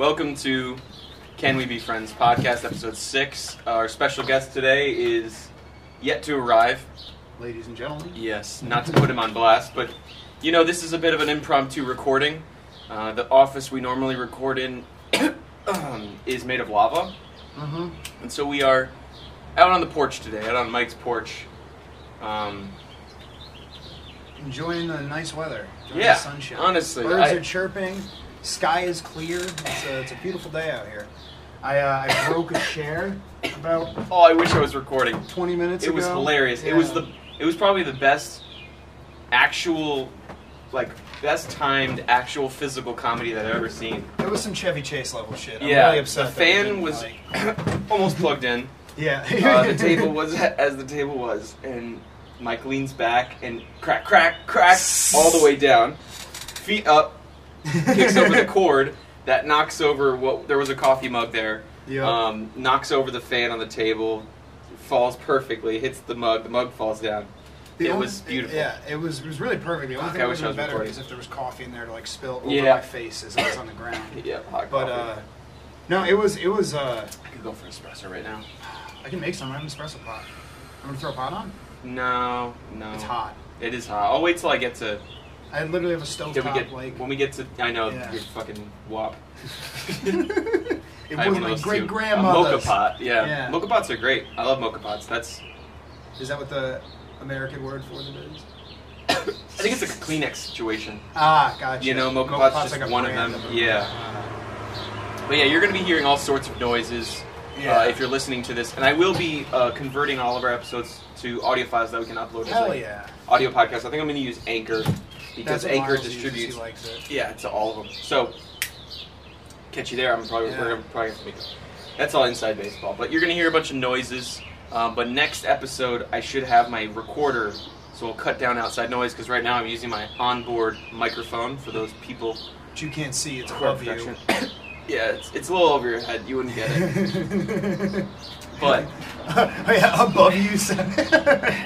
Welcome to Can We Be Friends podcast, episode six. Our special guest today is yet to arrive. Ladies and gentlemen. Yes, not to put him on blast, but you know, this is a bit of an impromptu recording. Uh, the office we normally record in is made of lava, Mm-hmm. and so we are out on the porch today, out on Mike's porch. Um, Enjoying the nice weather. Enjoying Yeah, the sunshine. honestly, Birds I- are chirping. Sky is clear. It's a, it's a beautiful day out here. I, uh, I broke a chair about oh, I wish I was recording. 20 minutes It ago. was hilarious. It Yeah. was the it was probably the best actual like best timed actual physical comedy that I've ever seen. It was some Chevy Chase level shit. I'm yeah, really upset. the that we fan didn't, was like- almost plugged in. yeah. Uh, the table was as the table was, and Mike leans back and crack, crack, crack all the way down, feet up, kicks over the cord that knocks over what there was a coffee mug there. Yeah. Um, knocks over the fan on the table, falls perfectly, hits the mug, the mug falls down. The it only- was beautiful. Yeah, it was it was really perfect. The only thing I that wish would I have was been better recording. is if there was coffee in there to like spill over Yeah. my face as I was on the ground. Yeah, hot But uh, no, it was it was. Uh, I could go for an espresso right now. I can make some. I have an espresso pot. I'm gonna throw a pot on. No, no. It's hot. It is hot. I'll wait till I get to. I literally have a stove we top. get like when we get to. I know Yeah. you're fucking wop. it I have was one of my those great too. A grandmother's. moka pot, yeah. Yeah. Moka pots are great. I love moka pots. That's. Is that what the American word for it is? I think it's a Kleenex situation. Ah, gotcha. You know, moka pot's just like one of brand them. Yeah. But yeah, you're going to be hearing all sorts of noises Yeah. uh, if you're listening to this, and I will be uh, converting all of our episodes to audio files that we can upload as Hell a yeah. audio podcast. I think I'm going to use Anchor because That's Anchor distributes. Likes it. Yeah, to all of them. So, catch you there. I'm probably Yeah. we're gonna probably to make. That's all inside baseball. But you're gonna hear a bunch of noises. Um, but next episode, I should have my recorder, so we'll cut down outside noise. Because right now I'm using my onboard microphone for those people. But you can't see. It's above you. yeah, it's, it's a little over your head. You wouldn't get it. But- oh yeah, above you.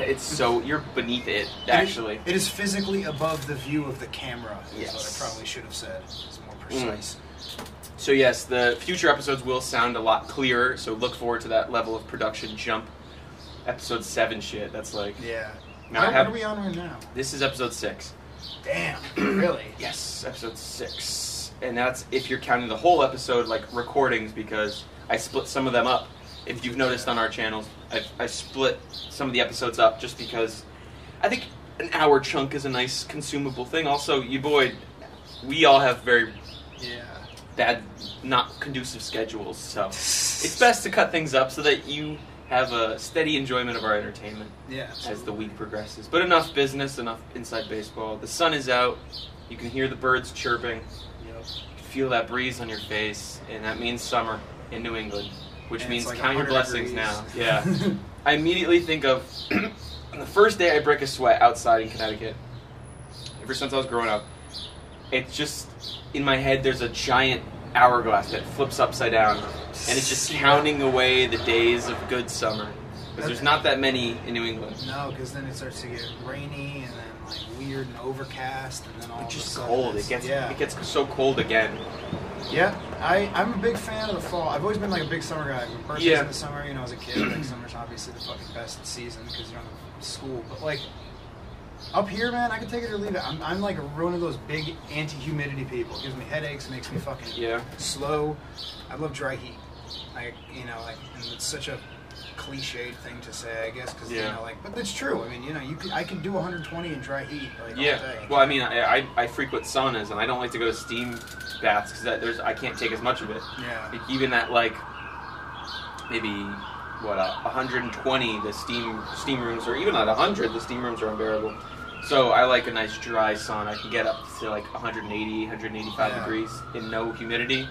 it's so you're beneath it. Actually, it is physically above the view of the camera. Is Yes. Mm. what I probably should have said. It's more precise. So yes, the future episodes will sound a lot clearer. So look forward to that level of production jump. Episode seven shit. That's like Yeah. Now, What- have- what are we on right now? this is episode six. Damn. really? Yes, episode six, and that's if you're counting the whole episode like recordings because I split some of them up. If you've noticed on our channels, I, I split some of the episodes up just because I think an hour chunk is a nice consumable thing. Also, you boy, we all have very Yeah. bad, not conducive schedules, so it's best to cut things up so that you have a steady enjoyment of our entertainment Yeah. as the week progresses. But enough business, enough inside baseball. The sun is out. You can hear the birds chirping. Yep. You can feel that breeze on your face, and that means summer in New England, which And means like count your blessings degrees. now. Yeah. I immediately think of the first day I break a sweat outside in Connecticut. Ever since I was growing up, it's just in my head. There's a giant hourglass that flips upside down, and it's just counting away the days of good summer. Because there's not that many in New England. No, because then it starts to get rainy and then like weird and overcast, and then all It's just cold. It gets yeah, it gets so cold again. yeah. I I'm a big fan of the fall. I've always been like a big summer guy. My birthday's Yeah. in the summer. You know, as a kid, like summer's obviously the fucking best season because you're on school. But like up here, man, I can take it or leave it. I'm I'm like one of those big anti-humidity people. It gives me headaches, makes me fucking Yeah. slow. I love dry heat. I, you know, like, and it's such a cliched thing to say, I guess, because you know, like, but it's true. I mean, you know, you could, I could do 120 in dry heat, like, Yeah. day. Well, I mean, I, I, I frequent saunas, and I don't like to go to steam baths because there's I can't take as much of it. yeah, Like, even at like maybe what uh, 120, the steam steam rooms, or even at 100, the steam rooms are unbearable. So I like a nice dry sauna. I can get up to like 180, 185 Yeah. degrees in no humidity,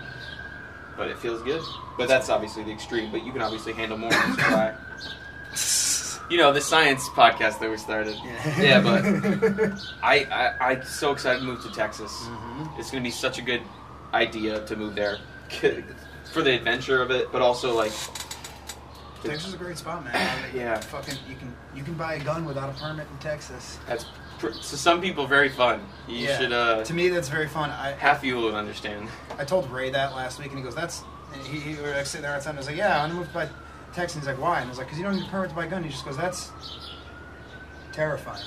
but it feels good. But that's obviously the extreme. But you can obviously handle more when it's. You know the science podcast that we started. Yeah, but I, I I'm so excited to move to Texas. Mhm. It's gonna be such a good idea to move there for the adventure of it, but also like Texas is a great spot, man. Yeah. fucking, you can you can buy a gun without a permit in Texas. that's pr- to some people very fun. You Yeah. should. uh to me, that's very fun. I Half you will understand. I told Ray that last week, and he goes, "That's." He, he were like, sitting there outside, and I was like, "Yeah, I'm moved by text." And he's like, "Why?" And I was like, "Cause you don't need a permit to buy a gun." He just goes, "That's terrifying.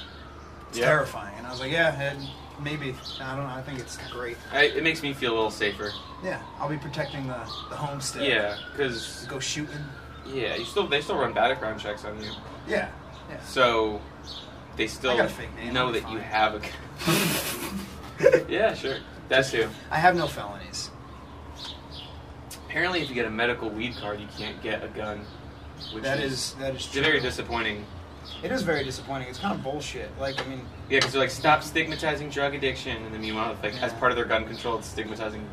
It's Yeah. terrifying." And I was like, "Yeah, and maybe. I don't know. I think it's great. I, it makes me feel a little safer. Yeah, I'll be protecting the the homestead. Yeah, because Go shooting. yeah, you still they still run background checks on you, Yeah. Yeah. so they still I got a fake name, know that you have a. yeah, sure. That's too. I have no felonies. Apparently, if you get a medical weed card, you can't get a gun. Which That is, is that is true. very disappointing. It is very disappointing. It's kind of bullshit. Like, I mean, Yeah, because they're like, stop stigmatizing drug addiction, and then meanwhile, it's like, as Yeah. part of their gun control, it's stigmatizing.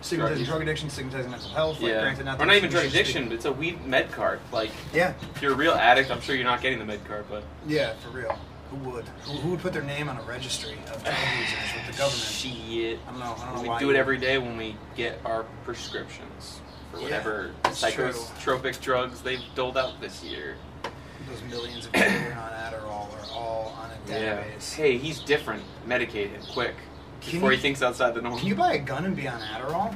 Stigmatizing drug addiction, stigmatizing mental health. Like, yeah, granted, not or not even drug addiction. It's a weed med card. Like, Yeah, if you're a real addict, I'm sure you're not getting the med card, but yeah, for real. Who would? Who, who would put their name on a registry of drug users with the government? shit. I don't know. I don't know We why. do it every day when we get our prescriptions for Yeah, whatever true. psychotropic drugs they've doled out this year. Those millions of people are on Adderall are all on a Yeah. Hey, he's different. Medicate him quick before you- he thinks outside the norm. Can you buy a gun and be on Adderall?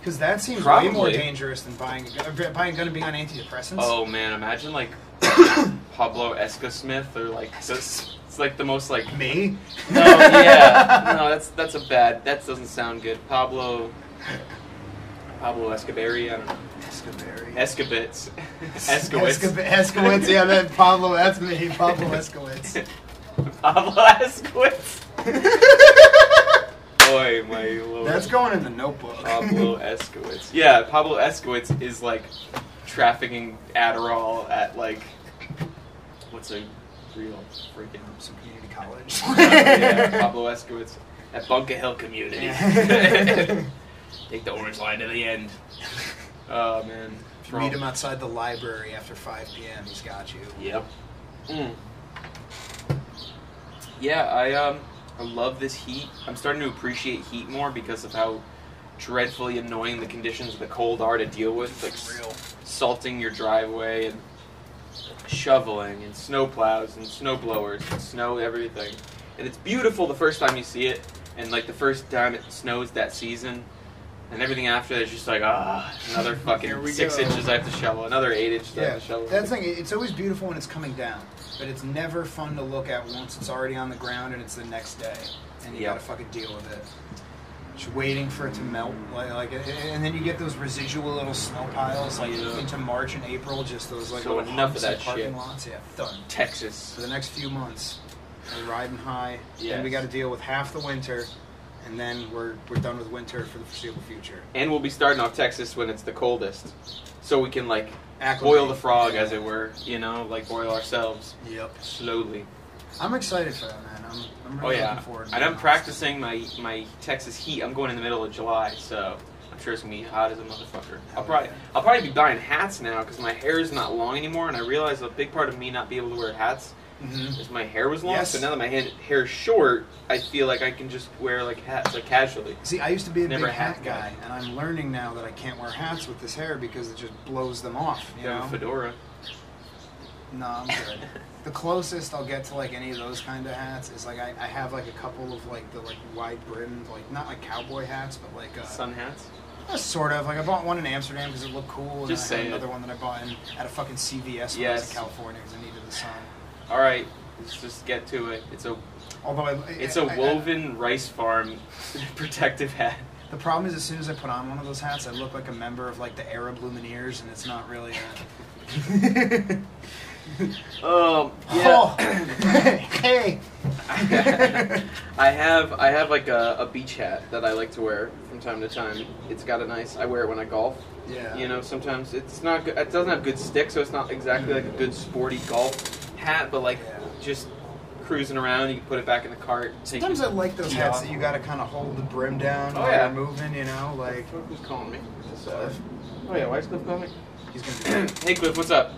Because that seems way more dangerous than buying a gun, uh, buying a gun and being on antidepressants. Oh man, imagine like Pablo Esca Smith or like this. It's like the most like me? no, yeah, no, that's that's a bad. That doesn't sound good. Pablo, Pablo Escabari, I don't know. Escabari. Escabits, Eskowitz, Escob- Eskowitz, yeah, that Pablo, that's me, Pablo Eskowitz. Pablo Eskowitz. Boy, my lord. That's going in the notebook. Pablo Eskowitz. Yeah, Pablo Eskowitz is like trafficking Adderall at like what's a real freaking Some community college. yeah, Pablo Eskowitz at Bunker Hill Community. Yeah. Take the orange line to the end. Oh man. If you meet him outside the library after 5 p.m., he's got you. Yep. Mm. Yeah, I um I love this heat. I'm starting to appreciate heat more because of how dreadfully annoying the conditions of the cold are to deal with. Like Real. salting your driveway and shoveling and snow plows and snow blowers and snow everything. And it's beautiful the first time you see it, and like the first time it snows that season. And everything after that is just like ah, another fucking six go. inches I have to shovel, another eight inches I have to shovel. that's the thing. It's always beautiful when it's coming down, but it's never fun to look at once it's already on the ground and it's the next day, and you Yeah. gotta fucking deal with it. Just waiting for it to melt, like, like, and then you get those residual little snow piles, like Yeah. into March and April, just those like So little enough of that parking shit. lots. Yeah, done. Texas. For the next few months, we're riding high, Yes. and we got to deal with half the winter, and then we're we're done with winter for the foreseeable future. And we'll be starting off Texas when it's the coldest. So we can like Acclimate. boil the frog as it were, you know, like boil ourselves Yep. slowly. I'm excited for that, man. I'm, I'm Oh yeah. looking forward. to And I'm honestly. practicing my my Texas heat. I'm going in the middle of July, so I'm sure it's gonna be hot as a motherfucker. I'll probably. I'll probably be buying hats now because my hair is not long anymore, and I realize a big part of me not being able to wear hats Mhm. is my hair was long. Yes. So now that my hand, hair is short, I feel like I can just wear like hats like casually. See, I used to be a Never big hat hat guy, and I'm learning now that I can't wear hats with this hair because it just blows them off. You You know? a fedora. No, I'm good. the closest I'll get to like any of those kind of hats is like I, I have like a couple of like the like wide brimmed like not like cowboy hats, but like uh, Sun hats. uh, sort of like I bought one in Amsterdam because it looked cool, and Just I had it. another one that I bought in, at a fucking CVS when I was Yes. in California because I needed the sun. All right, let's just get to it. It's a Although I, it's a a woven rice farm protective hat. The problem is, as soon as I put on one of those hats, I look like a member of like the Arab Lumineers, and it's not really. A... Um, Oh, hey. I have I have like a, a beach hat that I like to wear from time to time. It's got a nice. I wear it when I golf. yeah. You know, sometimes it's not. good It doesn't have good stick, so it's not exactly like a good sporty golf hat. But like Yeah. just cruising around, you can put it back in the cart. take Sometimes I like those hats off. that you got to kind of hold the brim down Oh, while yeah. you're moving. You know, like. Who's calling me? Uh, Cliff. oh yeah, why is Cliff calling me? He's gonna be. hey Cliff, what's up?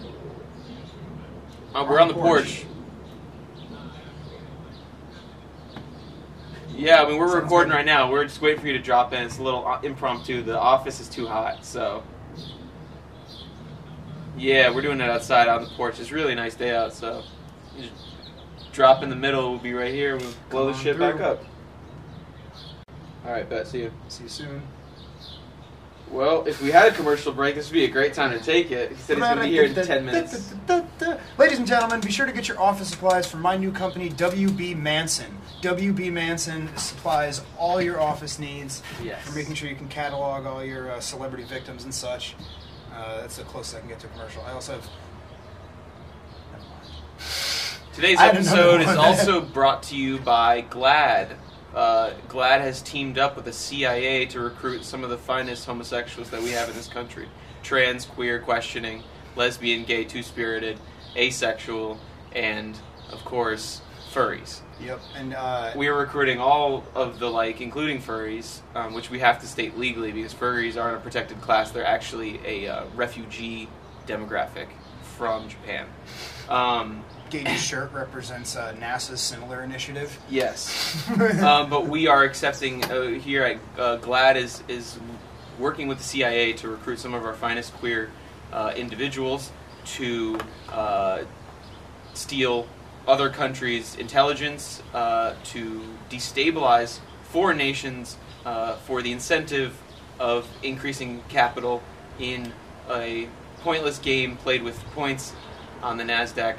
Uh, we're On on the the porch. Yeah, I mean we're Sounds recording good. right now. We're just waiting for you to drop in. It's a little uh, impromptu. The office is too hot, so yeah, we're doing it outside on the porch. It's a really nice day out, so you just drop in the middle. We'll be right here. We'll blow Come the shit back up. All right, bet. See you. See you soon. Well, if we had a commercial break, this would be a great time to take it. He said he's going to be here in 10 minutes. Ladies and gentlemen, be sure to get your office supplies from my new company, WB Manson. WB Manson supplies all your office needs Yes. for making sure you can catalog all your uh, celebrity victims and such. Uh, that's the closest I can get to a commercial. I also have. Never mind. Today's I had another episode is one. also brought to you by GLAAD. Uh, GLAAD has teamed up with the CIA to recruit some of the finest homosexuals that we have in this country trans, queer, questioning, lesbian, gay, two spirited, asexual, and, of course, furries. Yep, and uh, We are recruiting all of the like, including furries, um, which we have to state legally because furries aren't a protected class. They're actually a uh, refugee demographic from Japan. Um, Gage's shirt represents uh, NASA's similar initiative. yes, um, but we are accepting uh, here at uh, GLAAD is is working with the CIA to recruit some of our finest queer uh, individuals to uh, steal other countries' intelligence, uh, to destabilize foreign nations uh, for the incentive of increasing capital in a pointless game played with points on the Nasdaq,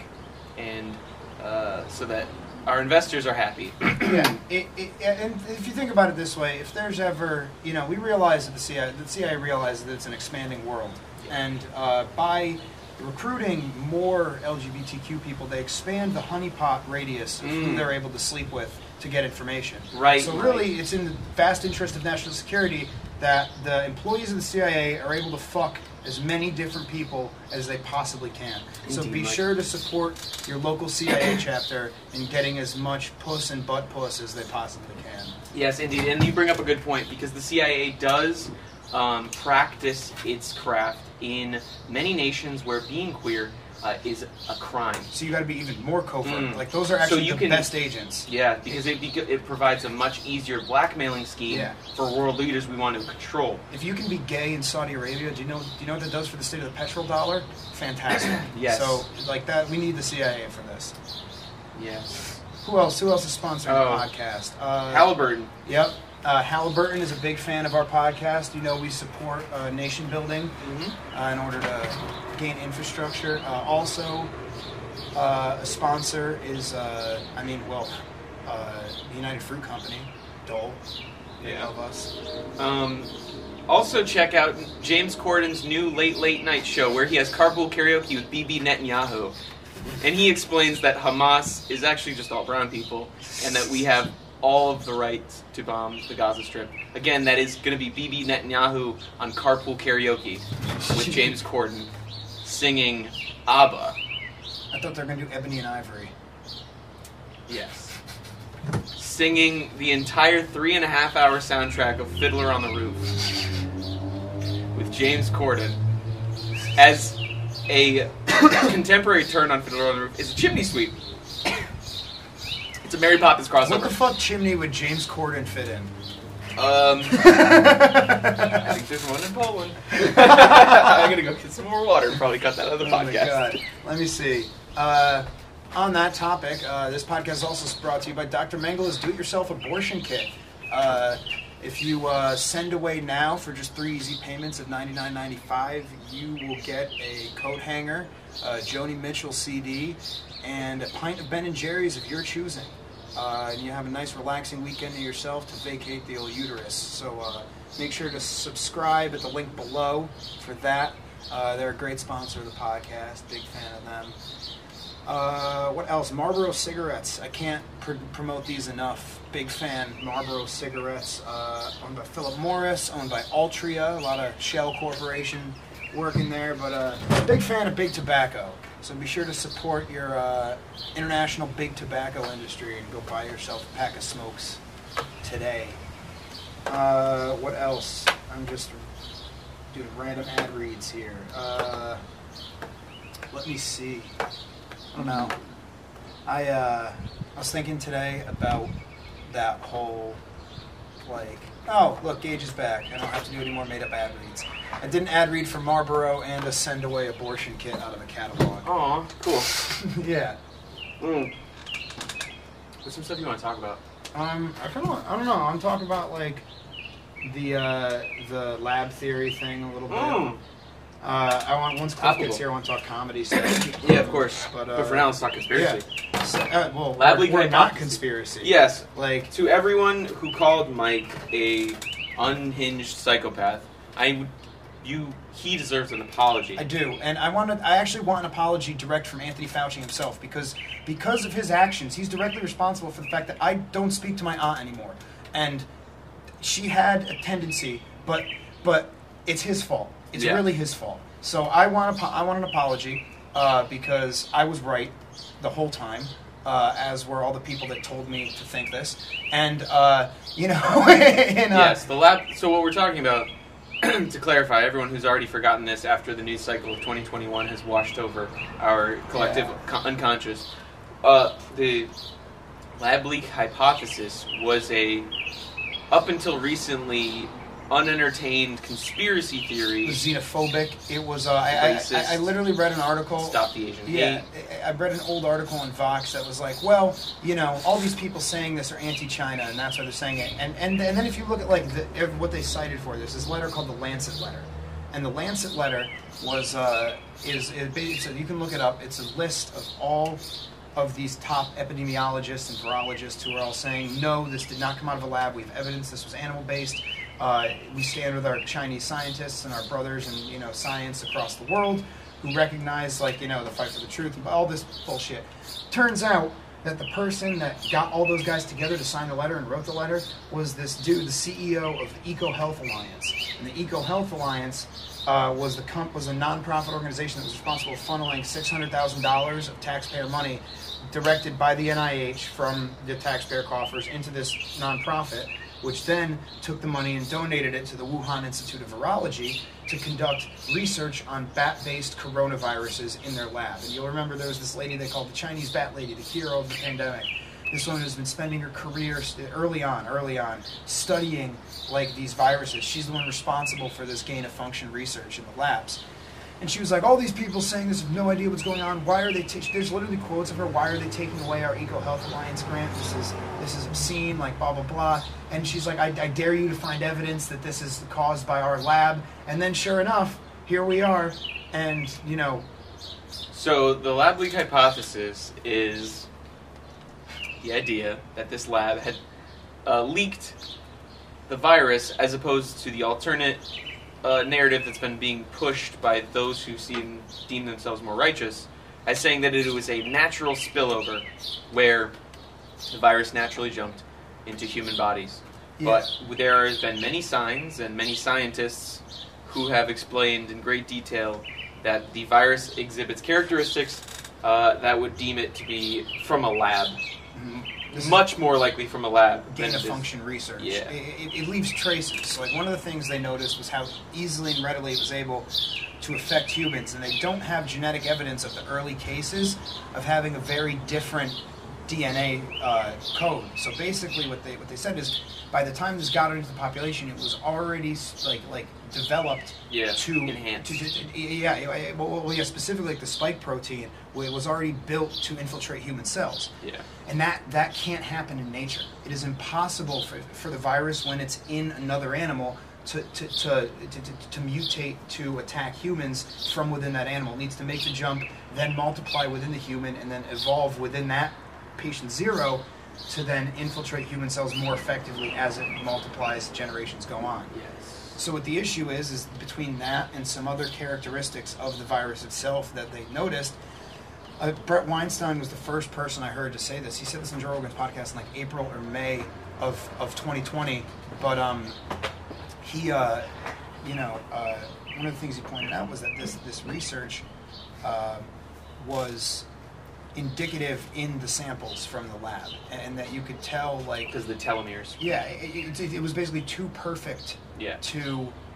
and uh, so that our investors are happy. yeah, it, it, and if you think about it this way, if there's ever, you know, we realize that the CIA, the CIA realizes that it's an expanding world, and uh, by recruiting more LGBTQ people, they expand the honeypot radius of who Mm. they're able to sleep with to get information. Right, So right. really, it's in the vast interest of national security that the employees of the CIA are able to fuck as many different people as they possibly can. so be sure to support your local CIA chapter in getting as much puss and butt puss as they possibly can. Yes, indeed, and you bring up a good point because the CIA does um, practice its craft in many nations where being queer uh, is a crime. So you got to be even more covert. Mm. Like those are So actually you the can- best agents. Yeah, because it, it provides a much easier blackmailing scheme Yeah. for world leaders we want to control. If you can be gay in Saudi Arabia, do you know do you know what that does for the state of the petrol dollar? Fantastic. Yes. So like that, we need the CIA for this. Yes. Who else? Who else is sponsoring Oh. the podcast? Uh, Halliburton. Yep. Uh, Halliburton is a big fan of our podcast. You know, we support uh, nation building Mm-hmm. uh, in order to gain infrastructure. Uh, also, uh, a sponsor is, uh, I mean, well, uh, the United Fruit Company, Dole. They Yeah. love us. Um, also, check out James Corden's new late late night show where he has carpool karaoke with Bibi Netanyahu, and he explains that Hamas is actually just all brown people, and that we have all of the rights to bomb the Gaza Strip. Again, that is going to be Bibi Netanyahu on carpool karaoke with James Corden singing ABBA. I thought they were going to do Ebony and Ivory. Yes. Singing the entire three and a half hour soundtrack of Fiddler on the Roof with James Corden as a contemporary turn on Fiddler on the Roof is a chimney sweep. It's a Mary Poppins What the fuck chimney would James Corden fit in? Um, I think there's one in Poland. I'm gonna go get some more water and probably cut that other Oh my podcast. God. Let me see. Uh, on that topic, uh, this podcast is also brought to you by Dr. Mengele's Do-It-Yourself Abortion Kit. Uh, if you uh, send away now for just three easy payments of $99.95, you will get a coat hanger, a Joni Mitchell CD, and a pint of Ben and Jerry's of your choosing. Uh, and you have a nice, relaxing weekend to yourself to vacate the old uterus. So uh, make sure to subscribe at the link below for that. Uh, they're a great sponsor of the podcast. Big fan of them. Uh, what else? Marlboro cigarettes. I can't pr- promote these enough. Big fan. Marlboro cigarettes, uh, owned by Philip Morris, owned by Altria. A lot of Shell Corporation working there, but uh, big fan of big tobacco. So be sure to support your uh, international big tobacco industry and go buy yourself a pack of smokes today. Uh, what else? I'm just doing random ad reads here. Uh, let me see. I don't know. I uh, I was thinking today about that whole like. Oh, look, Gage is back. I don't have to do any more made-up ad reads. I did an ad read for Marlboro and a send away abortion kit out of the catalog. Aw, cool. yeah. Mm. What's some stuff you want to talk about? Um, I kind of, I don't know. I'm talking about like the uh, the lab theory thing a little bit. Mm. Uh, I want once Cliff gets here, I want to talk comedy stuff. Yeah, of course. But, But, uh, for now, let's talk conspiracy. So, uh, well, Lab we're, we're not conspiracy. Yes, Like, to everyone who called Mike a unhinged psychopath, I would you he deserves an apology. I do, and I wanted. I actually want an apology direct from Anthony Fauci himself because because of his actions, he's directly responsible for the fact that I don't speak to my aunt anymore, and she had a tendency, but but it's his fault. It's Yeah. really his fault. So I want a, I want an apology uh, because I was right the whole time. Uh, as were all the people that told me to think this, and uh, you know, and, uh, yes, the lab. So what we're talking about, to clarify, everyone who's already forgotten this after the news cycle of 2021 has washed over our collective Yeah. co- unconscious, uh, the lab leak hypothesis was a, up until recently, unentertained conspiracy it theory. was xenophobic. It was. Uh, I, I, I, literally read an article. Stop the Asian Yeah, hate. I I read an old article in Vox that was like, well, you know, all these people saying this are anti-China, and that's why they're saying it. And and and then if you look at like the, what they cited for this, this letter called the Lancet letter, and the Lancet letter was uh, is it, so you can look it up. It's a list of all of these top epidemiologists and virologists who are all saying, no, this did not come out of a lab. We have evidence this was animal based. Uh, we stand with our Chinese scientists and our brothers and you know science across the world who recognize like you know the fight for the truth and all this bullshit. Turns out that the person that got all those guys together to sign the letter and wrote the letter was this dude, the CEO of the EcoHealth Alliance. And the EcoHealth Alliance uh, was the comp- was a nonprofit organization that was responsible for funneling six hundred thousand dollars of taxpayer money directed by the NIH from the taxpayer coffers into this nonprofit, which then took the money and donated it to the Wuhan Institute of Virology to conduct research on bat-based coronaviruses in their lab. And you'll remember there was this lady they called the Chinese bat lady, the hero of the pandemic. This woman has been spending her career early on, early on, studying like these viruses. She's the one responsible for this gain of function research in the labs. And she was like, all these people saying this have no idea what's going on. Why are they? ta- There's literally quotes of her. Why are they taking away our EcoHealth Alliance grant? This is this is obscene. Like blah blah blah. And she's like, I, I dare you to find evidence that this is caused by our lab. And then sure enough, here we are. And you know, So the lab leak hypothesis is the idea that this lab had uh, leaked the virus, as opposed to the alternate uh, narrative that's been being pushed by those who seem deem themselves more righteous, as saying that it was a natural spillover where the virus naturally jumped into human bodies. But there has been many signs and many scientists who have explained in great detail that the virus exhibits characteristics uh, that would deem it to be from a lab. This Much more likely from a lab gain it of is- function research. Yeah. It, it, it leaves traces. Like one of the things they noticed was how easily and readily it was able to affect humans, and they don't have genetic evidence of the early cases of having a very different DNA uh, code. So basically, what they what they said is, by the time this got into the population, it was already s- like like developed Yeah, to enhance. To, to- to- yeah, yeah, well, well, yeah, specifically like the spike protein, it was already built to infiltrate human cells Yeah. And that that can't happen in nature. It is impossible for, for the virus when it's in another animal to to, to, to, to to mutate to attack humans from within that animal. It needs to make the jump, then multiply within the human, and then evolve within that patient zero to then infiltrate human cells more effectively as it multiplies, generations go on. Yes. So what the issue is is between that and some other characteristics of the virus itself that they noticed. Uh, Bret Weinstein was the first person I heard to say this. He said this on Joe Rogan's podcast in like April or May of, of 2020. But um, he, uh, you know, uh, one of the things he pointed out was that this this research uh, was indicative in the samples from the lab, and, and that you could tell like Because the telomeres. yeah, it, it, it was basically too perfect Yeah. to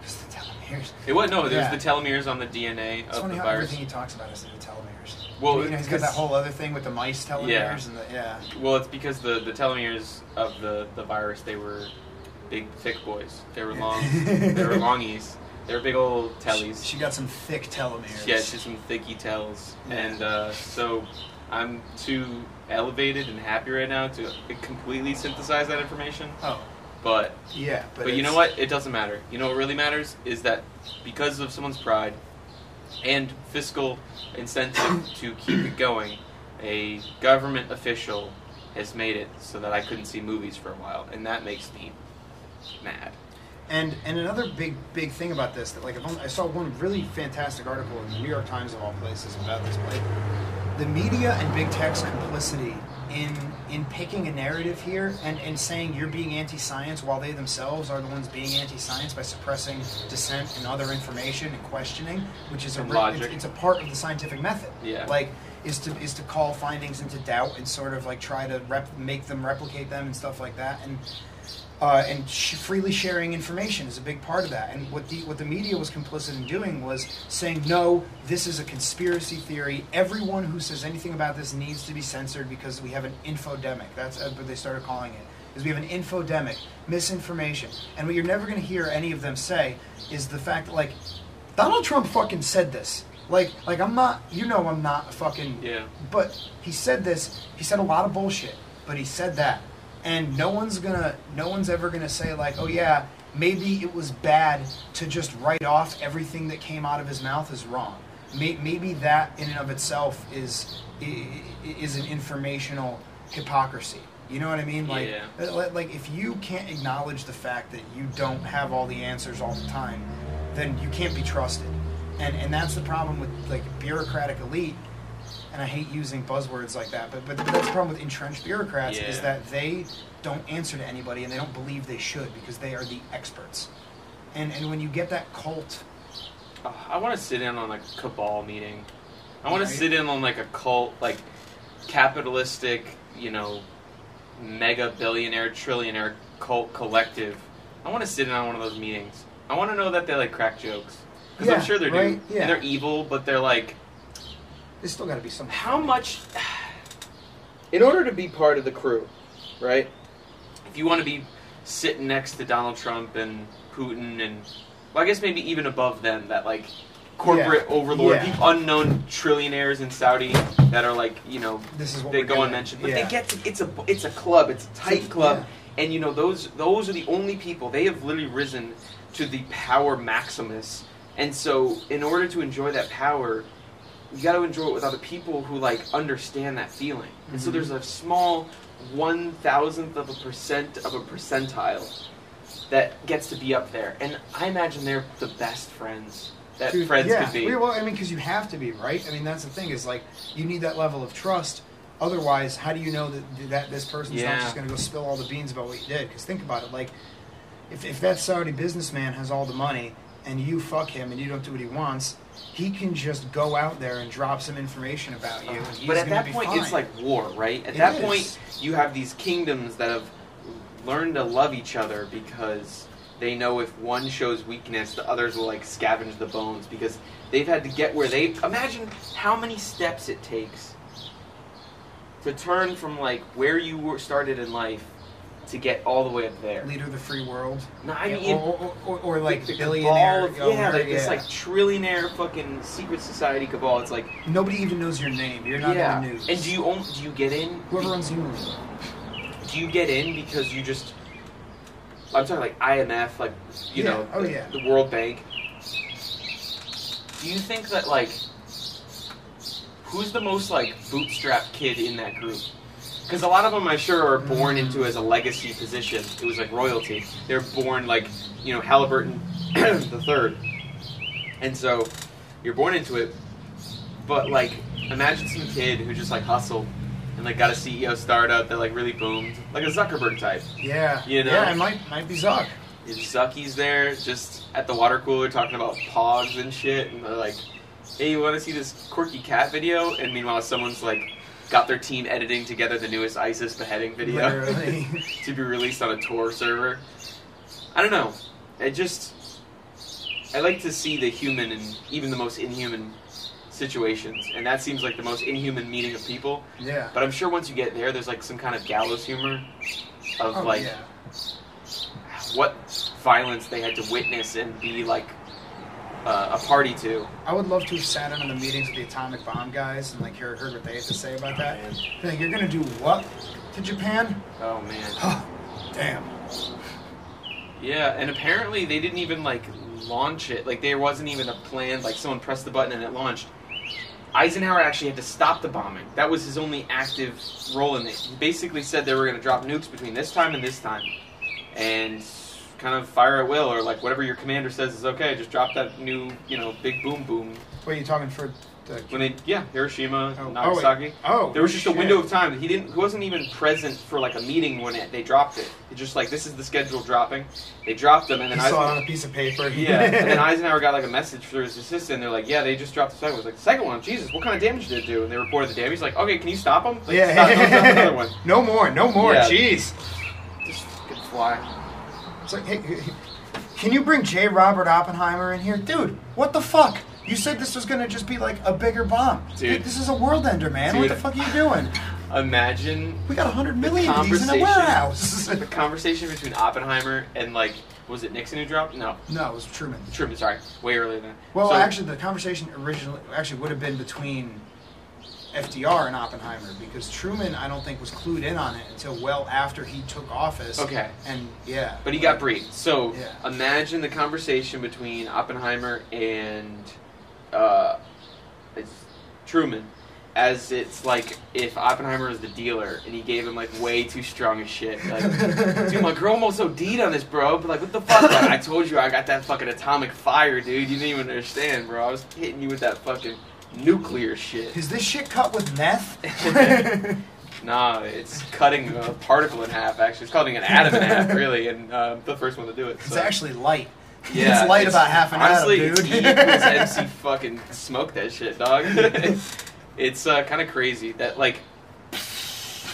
the telomeres. It was no. There's Yeah. the telomeres on the DNA It's of funny the how virus. everything he talks about is in the telomeres. Well, you know, he's got that whole other thing with the mice telomeres Yeah. and the yeah. Well, it's because the, the telomeres of the, the virus they were big thick boys. They were long. they were longies. They were big old She, tellies. she got some thick telomeres. Yeah, just some thicky tells, Yeah. and uh, so I'm too elevated and happy right now to completely synthesize that information. Oh, But yeah, but, but, you know what? It doesn't matter. You know what really matters is that because of someone's pride and fiscal incentive to keep it going, a government official has made it so that I couldn't see movies for a while, and that makes me mad. And and another big big thing about this that like I saw one really fantastic article in the New York Times of all places about this, but the media and big tech's complicity in in picking a narrative here and, and saying you're being anti-science while they themselves are the ones being anti-science by suppressing dissent and other information and questioning, which is a And logic. it's, it's a part of the scientific method. Yeah. Like is to is to call findings into doubt and sort of like try to rep- make them replicate them and stuff like that and uh, and sh- freely sharing information is a big part of that. And what the what the media was complicit in doing was saying, no, this is a conspiracy theory. Everyone who says anything about this needs to be censored because we have an infodemic. That's uh, what they started calling it. Is we have an infodemic, misinformation. And what you're never going to hear any of them say is the fact that like Donald Trump fucking said this. Like like I'm not. You know I'm not a fucking. Yeah. But he said this. He said a lot of bullshit. But he said that, and no one's gonna. No one's ever gonna say like, oh yeah, maybe it was bad to just write off everything that came out of his mouth as wrong. Maybe that in and of itself is is an informational hypocrisy. You know what I mean? Like, Yeah. uh, like if you can't acknowledge the fact that you don't have all the answers all the time, then you can't be trusted. And and that's the problem with like bureaucratic elite. And I hate using buzzwords like that, but but, but that's the problem with entrenched bureaucrats is that they don't answer to anybody and they don't believe they should because they are the experts. And and when you get that cult, Oh, I want to sit in on a cabal meeting. I want Right. to sit in on like a cult, like capitalistic, you know, mega billionaire, trillionaire cult collective. I want to sit in on one of those meetings. I want to know that they like crack jokes because Yeah, I'm sure they right, do, yeah. and they're evil, but they're like, there's still got to be some. how much? In order to be part of the crew, right? If you want to be sitting next to Donald Trump and Putin and, well, I guess maybe even above them, that like corporate Yeah. overlord, Yeah. people, unknown trillionaires in Saudi that are like, you know, This is what they go unmentioned, but yeah. they get to, it's a it's a club, it's a tight It's club, and you know those those are the only people they have literally risen to the power maximus, and so in order to enjoy that power, you got to enjoy it with other people who like understand that feeling. And so Mhm. there's a small one thousandth of a percent of a percentile that gets to be up there, and I imagine they're the best friends that Dude, friends yeah. could be. Well, I mean, because you have to be, right? I mean, that's the thing is like you need that level of trust. Otherwise, how do you know that that this person's Yeah. not just going to go spill all the beans about what you did? Because think about it, like if if that Saudi businessman has all the money and you fuck him and you don't do what he wants, he can just go out there and drop some information about you. and he's but at that point, fine. it's like war, right? At It that is. point, you have these kingdoms that have learned to love each other because they know if one shows weakness, the others will like scavenge the bones because they've had to get where they. Imagine how many steps it takes to turn from like where you were started in life to get all the way up there. leader of the free world. No, I Yeah, mean. or, or, or, or like the billionaire. of- yeah, like this like trillionaire fucking secret society cabal. It's like nobody even knows your name. You're not yeah. in the news. And do you own, do you get in? whoever runs Unilever? do you get in because you just I'm talking like IMF, like you Yeah, know, oh, the, yeah. the World Bank. Do you think that like who's the most like bootstrap kid in that group? Because a lot of them, I'm sure, are born into as a legacy position. It was like royalty. They're born like you know Halliburton the third, and so you're born into it. But like, imagine some kid who just like hustled and like got a CEO startup that like really boomed, like a Zuckerberg type. Yeah, You know? yeah, it might might be Zuck. And Zucky's there just at the water cooler talking about pogs and shit, and they're like, "Hey, you want to see this quirky cat video?" And meanwhile, someone's like got their team editing together the newest ISIS beheading video to be released on a Tor server. I don't know. I just I like to see the human in even the most inhuman situations, and that seems like the most inhuman meeting of people. yeah. But I'm sure once you get there, there's like some kind of gallows humor of Oh, like yeah. what violence they had to witness and be like uh, a party to. I would love to have sat in on the meetings with the atomic bomb guys and like heard, heard what they had to say about that. Man. Like, you're gonna do what to Japan? Oh man. Damn. Yeah, and apparently they didn't even like launch it. Like there wasn't even a plan. Like someone pressed the button and it launched. Eisenhower actually had to stop the bombing. That was his only active role in it. He basically said they were going to drop nukes between this time and this time, and kind of fire at will or like whatever your commander says is okay. Just drop that new, you know, big boom boom. What are you talking for? The, When they, yeah, Hiroshima, Oh, oh. Nagasaki. oh, There was just a window of time. He didn't. He wasn't even present for like a meeting when it, they dropped it. It's just like this is the schedule dropping. They dropped them, and He then saw it Eisenhower, on a piece of paper. yeah, and then Eisenhower got like a message through his assistant. They're like, yeah, they just dropped the second one. It was like the second one. Jesus, what kind of damage did it do? And they reported the damage. He's like, okay, can you stop them? Like, yeah. stop, another one. no more. No more. Yeah. Jeez. Just fly. It's like, hey, hey, can you bring J. Robert Oppenheimer in here, dude? What the fuck? You said this was gonna just be like a bigger bomb. Dude. this is a world ender, man. What the fuck are you doing? Imagine We got a hundred million of these in a warehouse. the conversation between Oppenheimer and like, was it Nixon who dropped? No, no, it was Truman. Truman. Sorry, way earlier than. that. Well, So- actually, the conversation originally actually would have been between FDR and Oppenheimer because Truman, I don't think, was clued in on it until well after he took office. Okay. And yeah. But he got briefed. So Yeah. imagine the conversation between Oppenheimer and uh, it's Truman, as it's like if Oppenheimer was the dealer and he gave him like way too strong a shit. Like, dude, my girl almost OD'd on this, bro. But like, what the fuck? Like, I told you I got that fucking atomic fire, dude. You didn't even understand, bro. I was hitting you with that fucking nuclear shit. Is this shit cut with meth? Nah, it's cutting a particle in half. Actually, it's cutting an atom in half, really. And uh, the first one to do it. it's so. actually light. Yeah, it's light about half an honestly, atom, dude. it's equals MC fucking smoke that shit, dog. it's uh, kind of crazy that like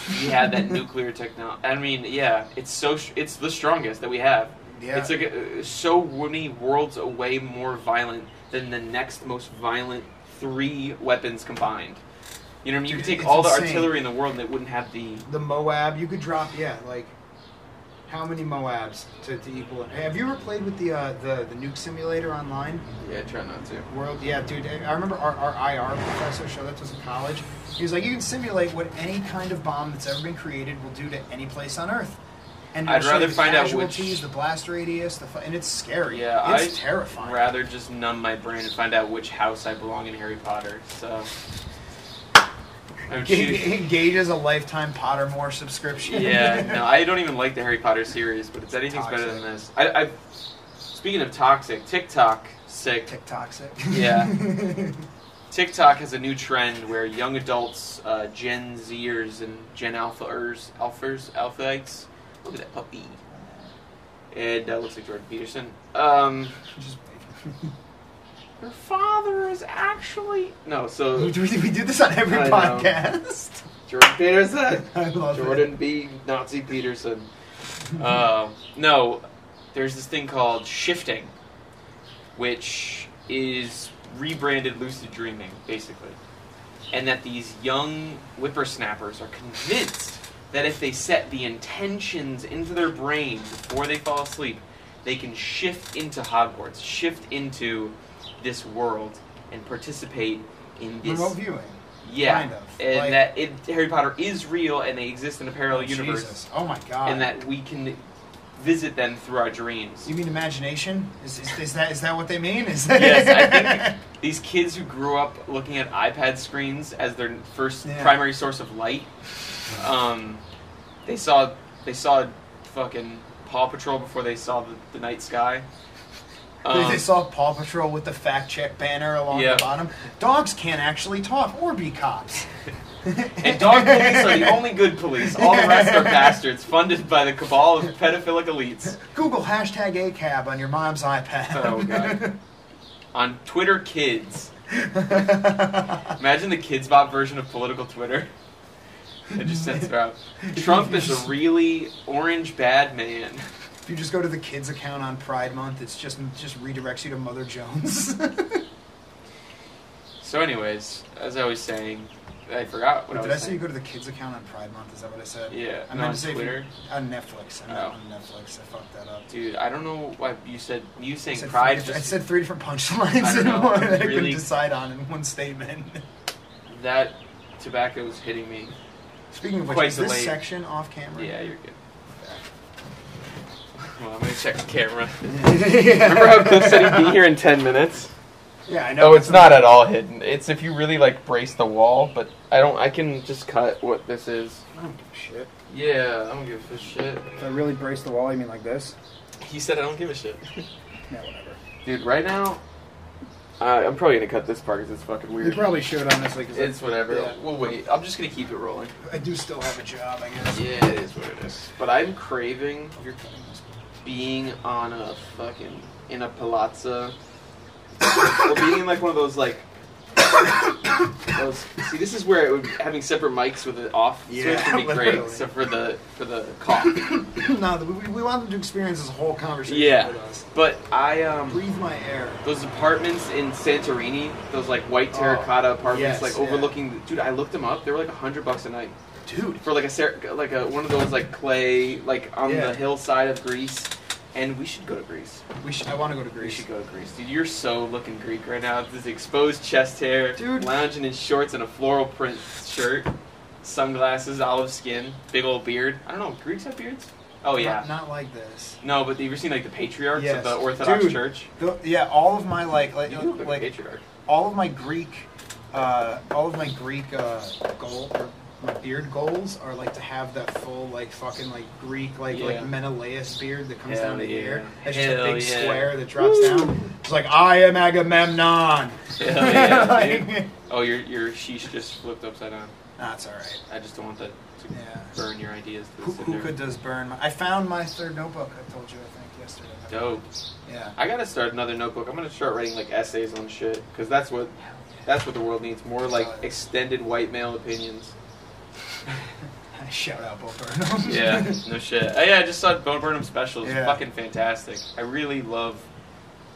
we had that nuclear technology. I mean, yeah, it's so sh- it's the strongest that we have. Yeah. It's like uh, so many worlds away more violent than the next most violent three weapons combined. You know what I mean? You Dude, could take all the artillery in the world and it wouldn't have the the Moab, you could drop, yeah, like how many Moabs to, to equal it? Have you ever played with the uh, the the nuke simulator online? Yeah, I try not to. World, yeah, dude. I remember our, our IR professor showed that to us in college. He was like, you can simulate what any kind of bomb that's ever been created will do to any place on Earth. And I'd rather the find out which- the blast radius, the fu- and it's scary. Yeah, it's I'd terrifying. rather just numb my brain and find out which house I belong in Harry Potter. So I would choose- Engage as a lifetime Pottermore subscription. yeah, no, I don't even like the Harry Potter series, but it's anything's better than this. I, I speaking of toxic, TikTok sick. TikTok sick. Yeah. TikTok has a new trend where young adults, uh, Gen Zers and Gen Alphas, Alphas, Alphaites, look at that puppy. And uh, looks like Jordan Peterson. Um, her father is actually no. So we, do, we do this on every I know. podcast. Jordan Peterson. I love Jordan B. Nazi Peterson. Uh, no, there's this thing called shifting, which is rebranded lucid dreaming, basically. And that these young whippersnappers are convinced that if they set the intentions into their brain before they fall asleep, they can shift into Hogwarts, shift into this world, and participate in this Remote viewing. yeah, Kind of. and Like- that it, Harry Potter is real, and they exist in a parallel Oh, universe, Jesus. Oh my god. and that we can visit them through our dreams. You mean imagination? Is, is, is that is that what they mean? Is yes, I think these kids who grew up looking at iPad screens as their first Yeah. primary source of light, um, they saw they saw fucking Paw Patrol before they saw the, the night sky. They- Um, they saw Paw Patrol with the fact check banner along Yeah. the bottom. Dogs can't actually talk or be cops. and dog police are the only good police. All the rest are bastards, funded by the cabal of pedophilic elites. Google hashtag ACAB on your mom's iPad. Oh, God. On Twitter Kids. Imagine the Kidz Bop version of political Twitter. It just sends it out. Trump is a really orange bad man. if you just go to the kids account on Pride Month, it's just just redirects you to Mother Jones. So, anyways, as I was saying, I forgot what Wait, I did I say you go to the kids account on Pride Month? Is that what I said? Yeah, I meant on to say if you- Twitter. on Netflix. I meant Oh. on Netflix. I fucked that up. Dude, I don't know why you said you I saying said, pride. three, I said three different punchlines in know, one that I couldn't really- decide on in one statement. that tobacco is hitting me. Speaking of which, Quite is this delayed. section off camera? Yeah, you're good. Well, I'm gonna check the camera. Remember how Cliff said he'd be here in ten minutes? Yeah, I know. No, it's not at all hidden. It's if you really like brace the wall, but I don't. I can just cut what this is. I don't give a shit. Yeah, I don't give a shit. If I really brace the wall, you mean like this? He said I don't give a shit. Yeah, whatever. Dude, right now, uh, I'm probably gonna cut this part because it's fucking weird. You probably should, honestly. Cause It's whatever. Yeah. We'll wait. I'm just gonna keep it rolling. I do still have a job, I guess. Yeah, it is what it is. But I'm craving this. being on a fucking in a palazzo or being in like one of those like see this is where it would having separate mics with it off switch Yeah, would be great literally. so for the for the cough no, we, we want them to experience this whole conversation Yeah. with us. but i um Breathe my air. those apartments in santorini those like white Oh, terracotta apartments yes, like yeah. overlooking dude i looked them up they were like a hundred bucks a night Dude. for like a ser- like a one of those like clay like on Yeah. the hillside of greece and we should go to greece We should, I want to go to Greece. We should go to Greece, dude. You're so looking Greek right now. This exposed chest hair, Dude. lounging in shorts and a floral print shirt, sunglasses, olive skin, big old beard. I don't know. Greeks have beards? Oh yeah. Not, not like this. No, but you ever seen like the patriarchs Yes. of the Orthodox Dude. Church? The, yeah, all of my like like You look like, like patriarch. all of my Greek, uh, all of my Greek uh, goal or my beard goals are like to have that full like fucking like Greek like Yeah. like Menelaus beard that comes Hell down to yeah. here. It's just Hell a big yeah. square that drops down. It's like I am Agamemnon. Hell yeah, Like- Oh, your your sheesh just flipped upside down. Nah, it's all right. I just don't want that to Yeah. burn your ideas. To Who, who could does burn? My, I found my third notebook. I told you I think yesterday. Dope. Yeah. I gotta start another notebook. I'm gonna start writing like essays on shit because that's what that's what the world needs. More like extended white male opinions. Shout out Bo Burnham. Yeah, no shit. Oh, yeah, I just saw Bo Burnham special. It's Yeah. fucking fantastic. I really love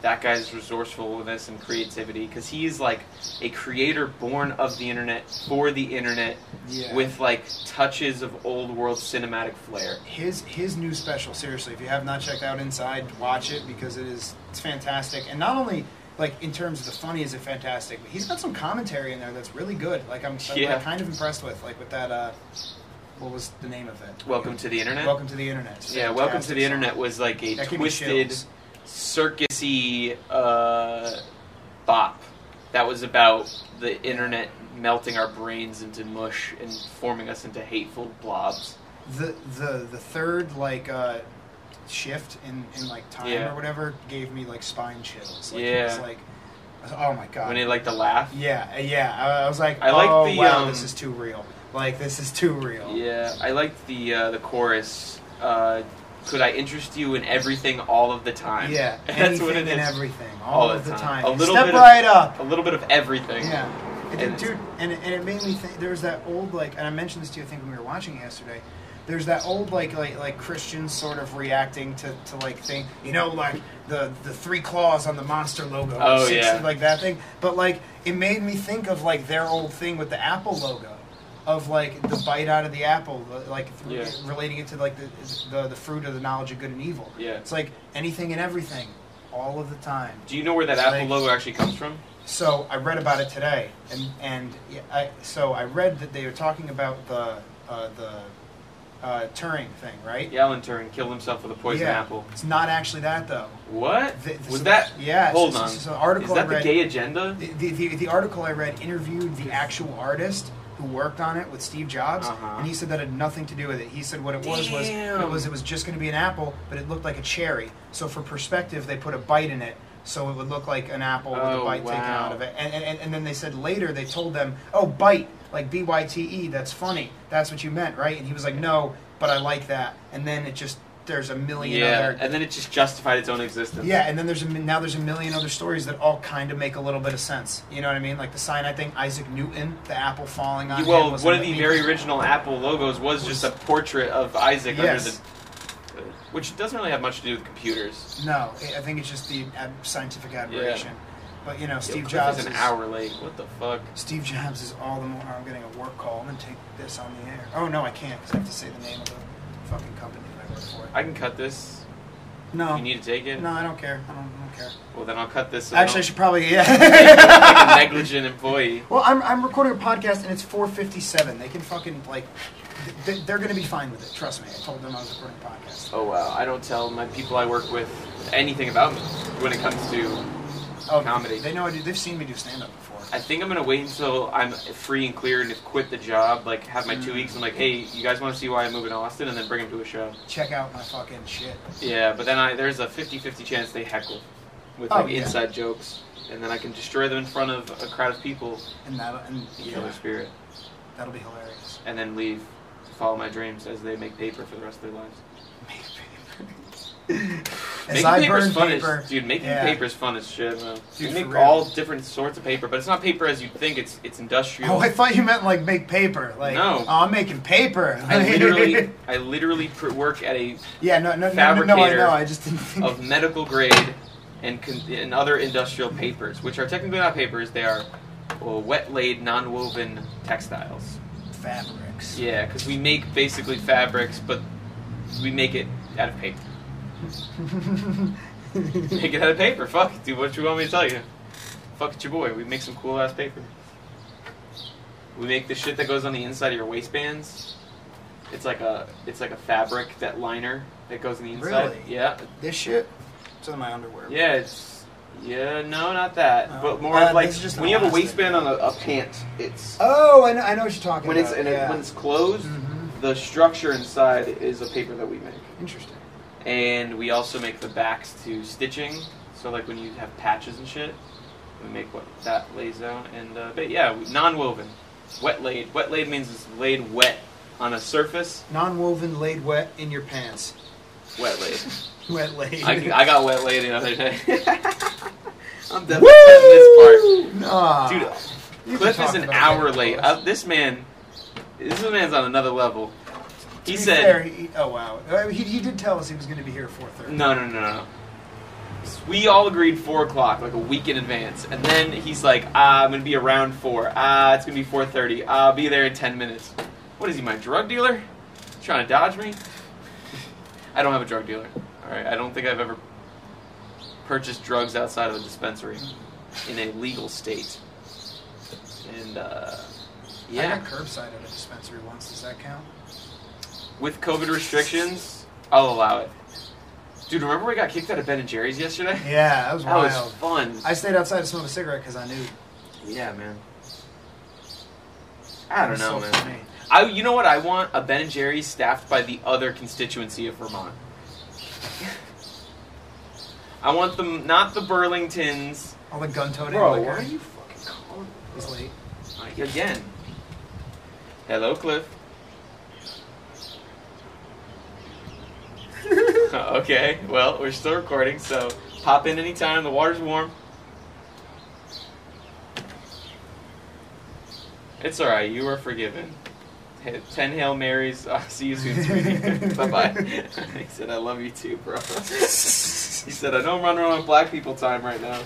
that guy's resourcefulness and creativity because he's like a creator born of the internet for the internet Yeah. with like touches of old world cinematic flair. his his new special seriously if you have not checked out inside watch it because it is it's fantastic and not only like in terms of the funny is it fantastic but he's got some commentary in there that's really good like i'm, I'm, Yeah. like, kind of impressed with like with that uh what was the name of it Welcome to the internet. welcome to the internet It's yeah, Welcome to the song. internet was like a That twisted, circusy uh, bop that was about the internet melting our brains into mush and forming us into hateful blobs. the the the third like uh shift in in like time Yeah. or whatever gave me like spine chills like, Yeah. it was like oh my god When they like the laugh. Yeah, yeah. I, I was like, I like oh, the, wow, um, this is too real. Like, this is too real. Yeah, I liked the uh, the chorus. Uh, could I interest you in everything all of the time? Yeah, that's what it is. and everything, all, All of the time. time. A little Step bit of- right up. A little bit of everything. Yeah, it, And- dude, and it, and it made me think. There was that old like, and I mentioned this to you, I think when we were watching it yesterday. There's that old like like like Christians sort of reacting to, to like thing, you know, like the the three claws on the monster logo, Oh, six- yeah. like that thing. But like it made me think of like their old thing with the Apple logo, of like the bite out of the apple, like th- Yeah. relating it to like the, the the fruit of the knowledge of good and evil. Yeah. It's like anything and everything, all of the time. Do you know where that It's Apple like- logo actually comes from? So I read about it today, and and I so I read that they were talking about the uh, the uh, Turing thing, right? Yeah, Alan Turing killed himself with a poison Yeah. apple. It's not actually that though. What The- was that? yeah, Hold on. so- so the article Is that read- the gay agenda? The, the, the, the article I read interviewed the actual artist who worked on it with Steve Jobs, Uh-huh. and he said that had nothing to do with it. He said what it was was it was it was just going to be an apple, but it looked like a cherry. So for perspective, they put a bite in it, so it would look like an apple with Oh, a bite taken out of it. And, and, and then they said later they told them, oh, bite like B Y T E. That's funny. That's what you meant, right? And he was like, no, but I like that. And then it just there's a million Yeah, other and then it just justified its own existence. yeah, and then there's a, now there's a million other stories that all kind of make a little bit of sense. You know what I mean? Like the sign, I think Isaac Newton, the apple falling on him. Well, was one of the very original Apple logos was just a portrait of Isaac Yes. under the, which doesn't really have much to do with computers. No, I I think it's just the scientific admiration. But you know, Steve Cliff Jobs is an hour late. What the fuck? Steve Jobs is all the more. I'm getting a work call. I'm gonna take this on the air. Oh no, I can't because I have to say the name of the fucking company that I work for. I can cut this. no, You need to take it. no, I don't care. I don't, I don't care. Well, then I'll cut this. so Actually, I don't should probably look like yeah. a negligent employee. well, I'm I'm recording a podcast and it's 4:57. They can fucking like, they're gonna be fine with it. Trust me. I told them I was recording a podcast. Oh wow! I don't tell my people I work with anything about me when it comes to. Oh, Comedy. They know I do. They've seen me do stand up before. I think I'm gonna wait until I'm free and clear and just quit the job. Like have my two Mm. weeks. I'm like, hey, you guys want to see why I'm moving to Austin, and then bring them to a show. Check out my fucking shit. Yeah, but then I there's a 50-50 chance they heckle with Oh, like yeah. inside jokes, and then I can destroy them in front of a crowd of people, And that and and yeah, kill their spirit, that'll be hilarious. and then leave to follow my dreams as they make paper for the rest of their lives. As making I paper's fun paper, as, dude. Making Yeah. paper is fun as shit, man. Dude, for make all different sorts of paper, but it's not paper as you think. It's it's industrial. Oh, I thought you meant like make paper. Like, No. oh, I'm making paper. I literally, I literally pr- work at a yeah, no, no, no, no, no, I know. I just didn't think. of medical grade and con- and other industrial papers, which are technically not papers. They are well, wet laid, non-woven textiles. fabrics. Yeah, because we make basically fabrics, but we make it out of paper. Make it out of paper. Fuck, it, dude. What you want me to tell you? Fuck it's your boy. We make some cool ass paper. We make the shit that goes on the inside of your waistbands. It's like a it's like a fabric that liner that goes on the inside. Really? Yeah, this shit. It's in my underwear. yeah. It's yeah. No, not that. No. But more Uh, of like just when you have a waistband on a, a pant. It's Oh, I know, I know what you're talking when it's about. and it, yeah. when it's closed. Mhm. The structure inside is a paper that we make. Interesting. And we also make the backs to stitching. So like when you have patches and shit, we make what that lays out. And uh, but yeah, we- non-woven, wet laid. Wet laid means it's laid wet on a surface. Non-woven, laid wet in your pants. Wet laid. Wet laid. I, I got wet laid the other day. I'm definitely Woo! cutting this Nah. part, dude. You Cliff is an hour late. Uh, this man, this man's on another level. To He said, fair, he, "Oh wow, he, he did tell us he was going to be here at 4:30." No, no, no, no. We all agreed four o'clock, like a week in advance, and then he's like, "Ah, I'm gonna be around four. Ah, it's gonna be four thirty. I'll be there in ten minutes." What is he, my drug dealer? Trying to dodge me? I don't have a drug dealer. All right, I don't think I've ever purchased drugs outside of a dispensary in a legal state. And uh, I yeah, got curbside at a dispensary once. Does that count? With COVID restrictions, I'll allow it. Dude, remember we got kicked out of Ben and Jerry's yesterday? Yeah, that was That wild. was fun. I stayed outside to smoke a cigarette because I knew. Yeah, man. I don't know, so man. funny. I, you know what I want? A Ben and Jerry's staffed by the other constituency of Vermont. I want them, not the Burlingtons. All the gun-toting Bro, why are you fucking calling? He's late. Again. Hello, Cliff. okay, well, we're still recording, so pop in anytime. The water's warm. It's alright, you are forgiven. Ten Hail Marys. Uh, see you soon, sweetie. bye bye. he said, I love you too, bro. he said, I I'm running around with black people time right now.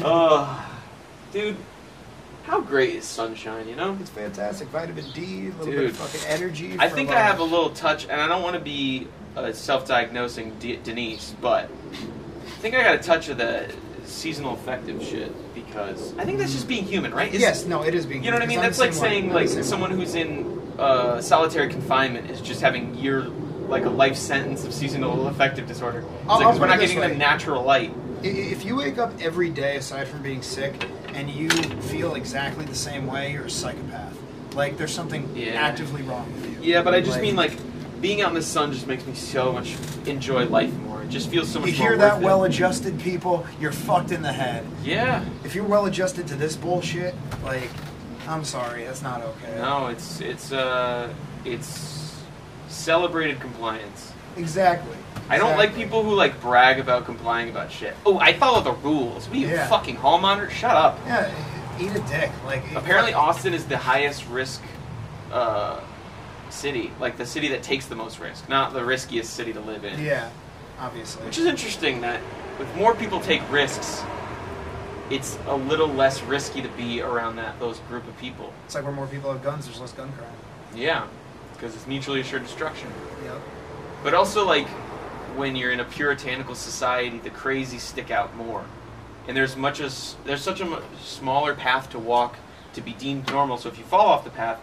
Oh, dude, how great is sunshine, you know? It's fantastic. Vitamin D, a little bit of fucking energy. I think I have a little touch, and I don't want to be uh, self-diagnosing D- Denise, but I think I got a touch of the seasonal affective shit because I think that's just being human, right? Yes, no, it is being. You know what I mean? That's like saying like I'm the same someone who's in uh, solitary confinement is just having year like a life sentence of seasonal affective disorder. It's I'll- like, I'll we're not giving way. them natural light. If you wake up every day, aside from being sick, and you feel exactly the same way, you're a psychopath. Like there's something Yeah. actively wrong with you. Yeah, but I just mean like being out in the sun just makes me so much enjoy life more. It just feels so much You hear that, well-adjusted people? You're fucked in the head. Yeah. If you're well-adjusted to this bullshit, like, I'm sorry, that's not okay. No, it's it's uh it's celebrated compliance. Exactly. I don't like people who like brag about complying about shit. Oh, I follow the rules. What are you Yeah. fucking hall monitor? Shut up. Yeah, eat a dick. Like Apparently, Austin is the highest risk uh, city, like the city that takes the most risk, not the riskiest city to live in. Yeah, obviously. Which is interesting that with more people take risks, it's a little less risky to be around that those group of people. It's like where more people have guns, there's less gun crime. Yeah, because it's mutually assured destruction. Yep. But also, like, when you're in a puritanical society, the crazy stick out more. And there's much as there's such a smaller path to walk to be deemed normal. So if you fall off the path,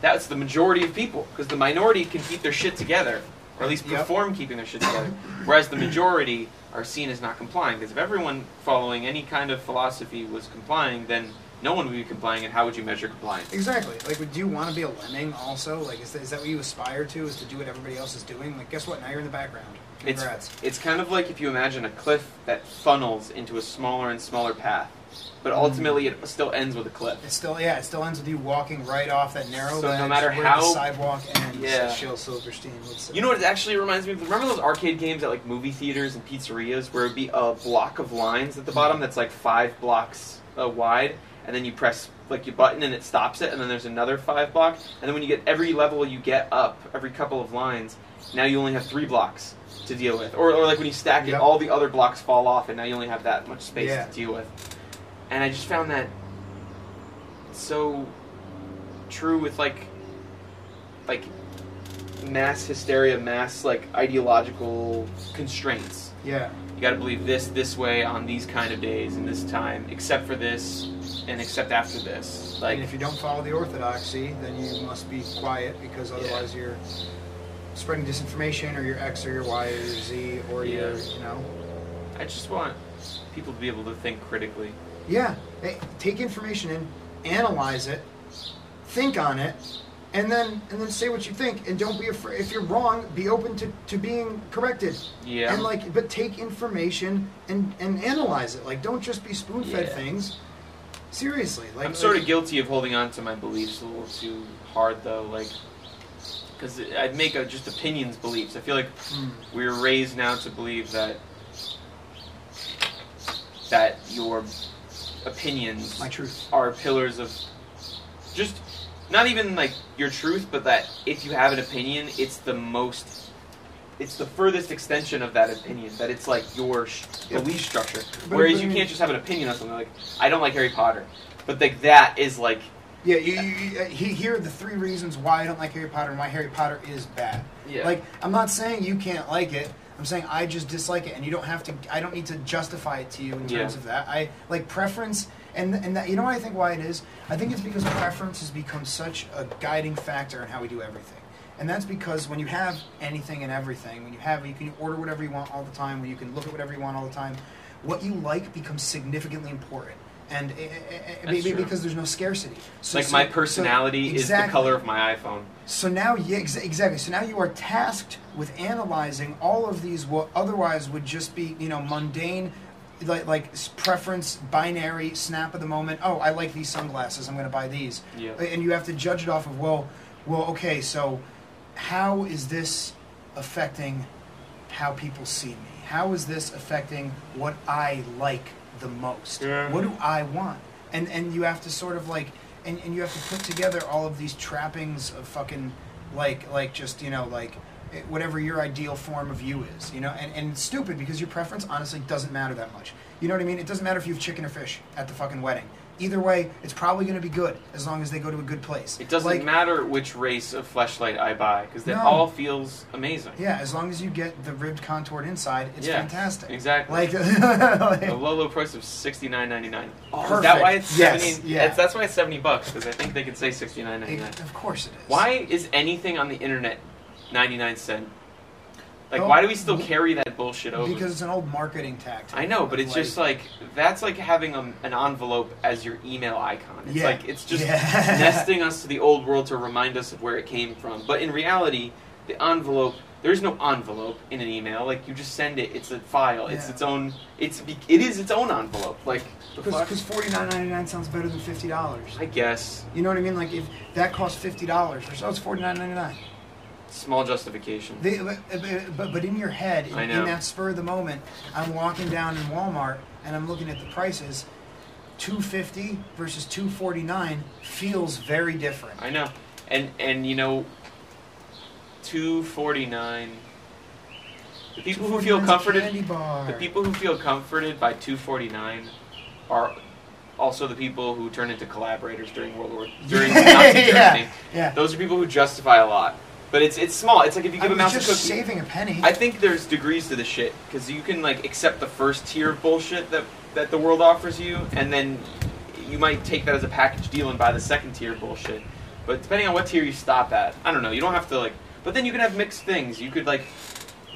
that's the majority of people, because the minority can keep their shit together, or at least Yep. perform keeping their shit together, whereas the majority are seen as not complying. Because if everyone following any kind of philosophy was complying, then no one would be complying, and how would you measure compliance? Exactly. Like, would you want to be a lemming also? Like, is that, is that what you aspire to? Is to do what everybody else is doing? Like, guess what? Now you're in the background. It's it's kind of like if you imagine a cliff that funnels into a smaller and smaller path, but Mm. ultimately it still ends with a cliff. It's still yeah. It still ends with you walking right off that narrow So no ledge matter where how- the sidewalk ends. Yeah. Shel Silverstein would say. You know what it actually reminds me of? Remember those arcade games at like movie theaters and pizzerias where it would be a block of lines at the bottom that's like five blocks uh, wide, and then you press like your button and it stops it, and then there's another five block, and then when you get every level you get up, every couple of lines, now you only have three blocks to deal with, or, or like when you stack it, Yep. all the other blocks fall off, and now you only have that much space Yeah. to deal with. And I just found that so true with like like mass hysteria, mass like ideological constraints. Yeah. You got to believe this this way on these kind of days and this time, except for this and except after this. Like and if you don't follow the orthodoxy, then you must be quiet because otherwise you're spreading disinformation, or your X, or your Y, or your Z, or your Yeah. you know. I just want people to be able to think critically. Yeah. Hey, take information in, analyze it, think on it, and then and then say what you think. And don't be afraid. If you're wrong, be open to, to being corrected. Yeah. And like, but take information and and analyze it. Like, don't just be spoon fed Yeah. things. Seriously, like I'm sort like- of guilty of holding on to my beliefs a little too hard though, like because I make a, just opinions beliefs. I feel like Mm. we're raised now to believe that that your opinions my truth. are pillars of just not even like your truth, but that if you have an opinion, it's the most, it's the furthest extension of that opinion. That it's like your sh- Yeah. belief structure. But- Whereas you can't just have an opinion on something like I don't like Harry Potter, but like that is like Yeah, you, you, you, uh, here are the three reasons why I don't like Harry Potter and why Harry Potter is bad. Yeah. Like, I'm not saying you can't like it. I'm saying I just dislike it, and you don't have to. I don't need to justify it to you in terms Yeah. of that. I like preference, and and that, you know what I think why it is. I think it's because preference has become such a guiding factor in how we do everything. And that's because when you have anything and everything, when you have, you can order whatever you want all the time, when you can look at whatever you want all the time, what you like becomes significantly important. And eh, eh, eh, maybe because there's no scarcity. So, like so- my so- personality is the color of my iPhone. So now, yeah, ex- exactly. So now you are tasked with analyzing all of these what otherwise would just be, you know, mundane, like like preference, binary, snap of the moment. Oh, I like these sunglasses. I'm going to buy these. Yeah. And you have to judge it off of well, well, okay. So how is this affecting how people see me? How is this affecting what I like the most? Yeah. What do I want? And and you have to sort of like and, and you have to put together all of these trappings of fucking like like just you know like eh, whatever your ideal form of you is you know and, and it's stupid because your preference honestly doesn't matter that much you know what i mean it doesn't matter if you have chicken or fish at the fucking wedding either way it's probably going to be good as long as they go to a good place It doesn't Like, matter which race of fleshlight I buy because it No. all feels amazing. yeah as long as you get the ribbed contoured inside it's Yeah, fantastic exactly. like, A low, low price of sixty nine ninety nine. Oh, is that why it's Yes, seventy? yeah. It's, that's why it's seventy bucks because I think they could say sixty nine ninety nine. of course it is Why is anything on the internet ninety nine cent? Like, Oh, why do we still carry that bullshit over? because it's an old marketing tactic I know, but it's just like that's like having a, an envelope as your email icon. It's Yeah. like it's just Yeah. nesting us to the old world to remind us of where it came from. But in reality, the envelope there's no envelope in an email. Like you just send it. It's a file. It's Yeah. its own. It's be- it is its own envelope. Like the fuck? because forty nine ninety nine sounds better than fifty dollars. I guess You know what I mean? Like if that costs fifty dollars, or so it's forty nine ninety nine. Small justification. They, but, but but in your head, in, in that spur of the moment, I'm walking down in Walmart and I'm looking at the prices. Two fifty versus two forty nine feels very different. I know, and and you know, two forty nine. The people who feel 249 comforted. The people who feel comforted by 249 are also the people who turn into collaborators during World War during Nazi Yeah, Germany. yeah. Those are people who justify a lot, but it's it's small. It's like if you give I a mouse was a just cookie. saving a penny. I think there's degrees to the shit because you can like accept the first tier of bullshit that that the world offers you, and then you might take that as a package deal and buy the second tier bullshit. But depending on what tier you stop at, I don't know. You don't have to like. But then you can have mixed things. You could like,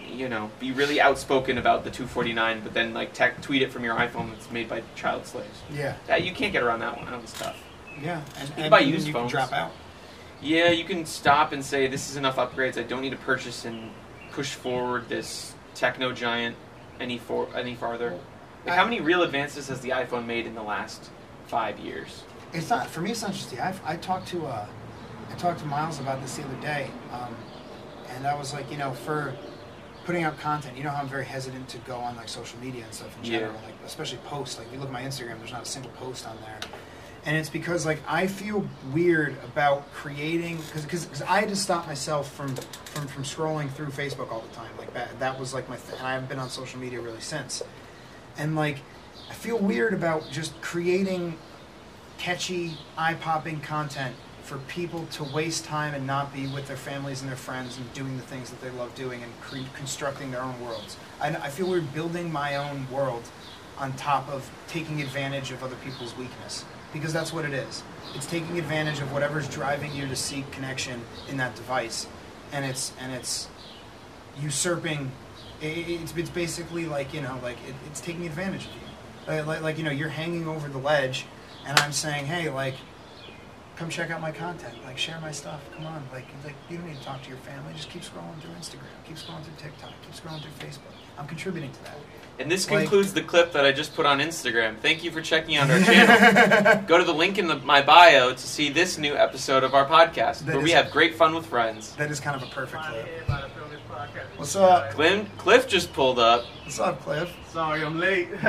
you know, be really outspoken about the 249, but then like tech, tweet it from your iPhone that's made by child slaves. yeah, That you can't get around that one. That one's tough. yeah. And, can and buy used you phones. can drop out. Yeah, you can stop and say this is enough upgrades. I don't need to purchase and push forward this techno giant any for any farther. Like, how many real advances has the iPhone made in the last five years? It's not for me. It's not just the iPhone. I talked to uh, I talked to Miles about this the other day, um, and I was like, you know, for putting out content, you know how I'm very hesitant to go on like social media and stuff in Yeah. general, like especially posts. Like you look at my Instagram, there's not a single post on there, and it's because like I feel weird about creating because because I had to stop myself from from from scrolling through Facebook all the time. Like that that was like my th- and I haven't been on social media really since, and like I feel weird about just creating catchy, eye popping content for people to waste time and not be with their families and their friends and doing the things that they love doing and cre- constructing their own worlds. I, I feel we're building my own world on top of taking advantage of other people's weakness because that's what it is. It's taking advantage of whatever's driving you to seek connection in that device, and it's and it's usurping. It's, it's basically like you know, like it, it's taking advantage of you. Like, like, like you know, you're hanging over the ledge, and I'm saying, hey, like, come check out my content. Like, share my stuff. Come on, like, like you don't need to talk to your family. Just keep scrolling through Instagram. Keep scrolling through TikTok. Keep scrolling through Facebook. I'm contributing to that. And this Like- concludes the clip that I just put on Instagram. Thank you for checking out our channel. Go to the link in the, my bio to see this new episode of our podcast, That where we have great fun with friends. That is kind of a perfect clip. What's up? Cliff, Cliff just pulled up. What's up, Cliff? Sorry, I'm late.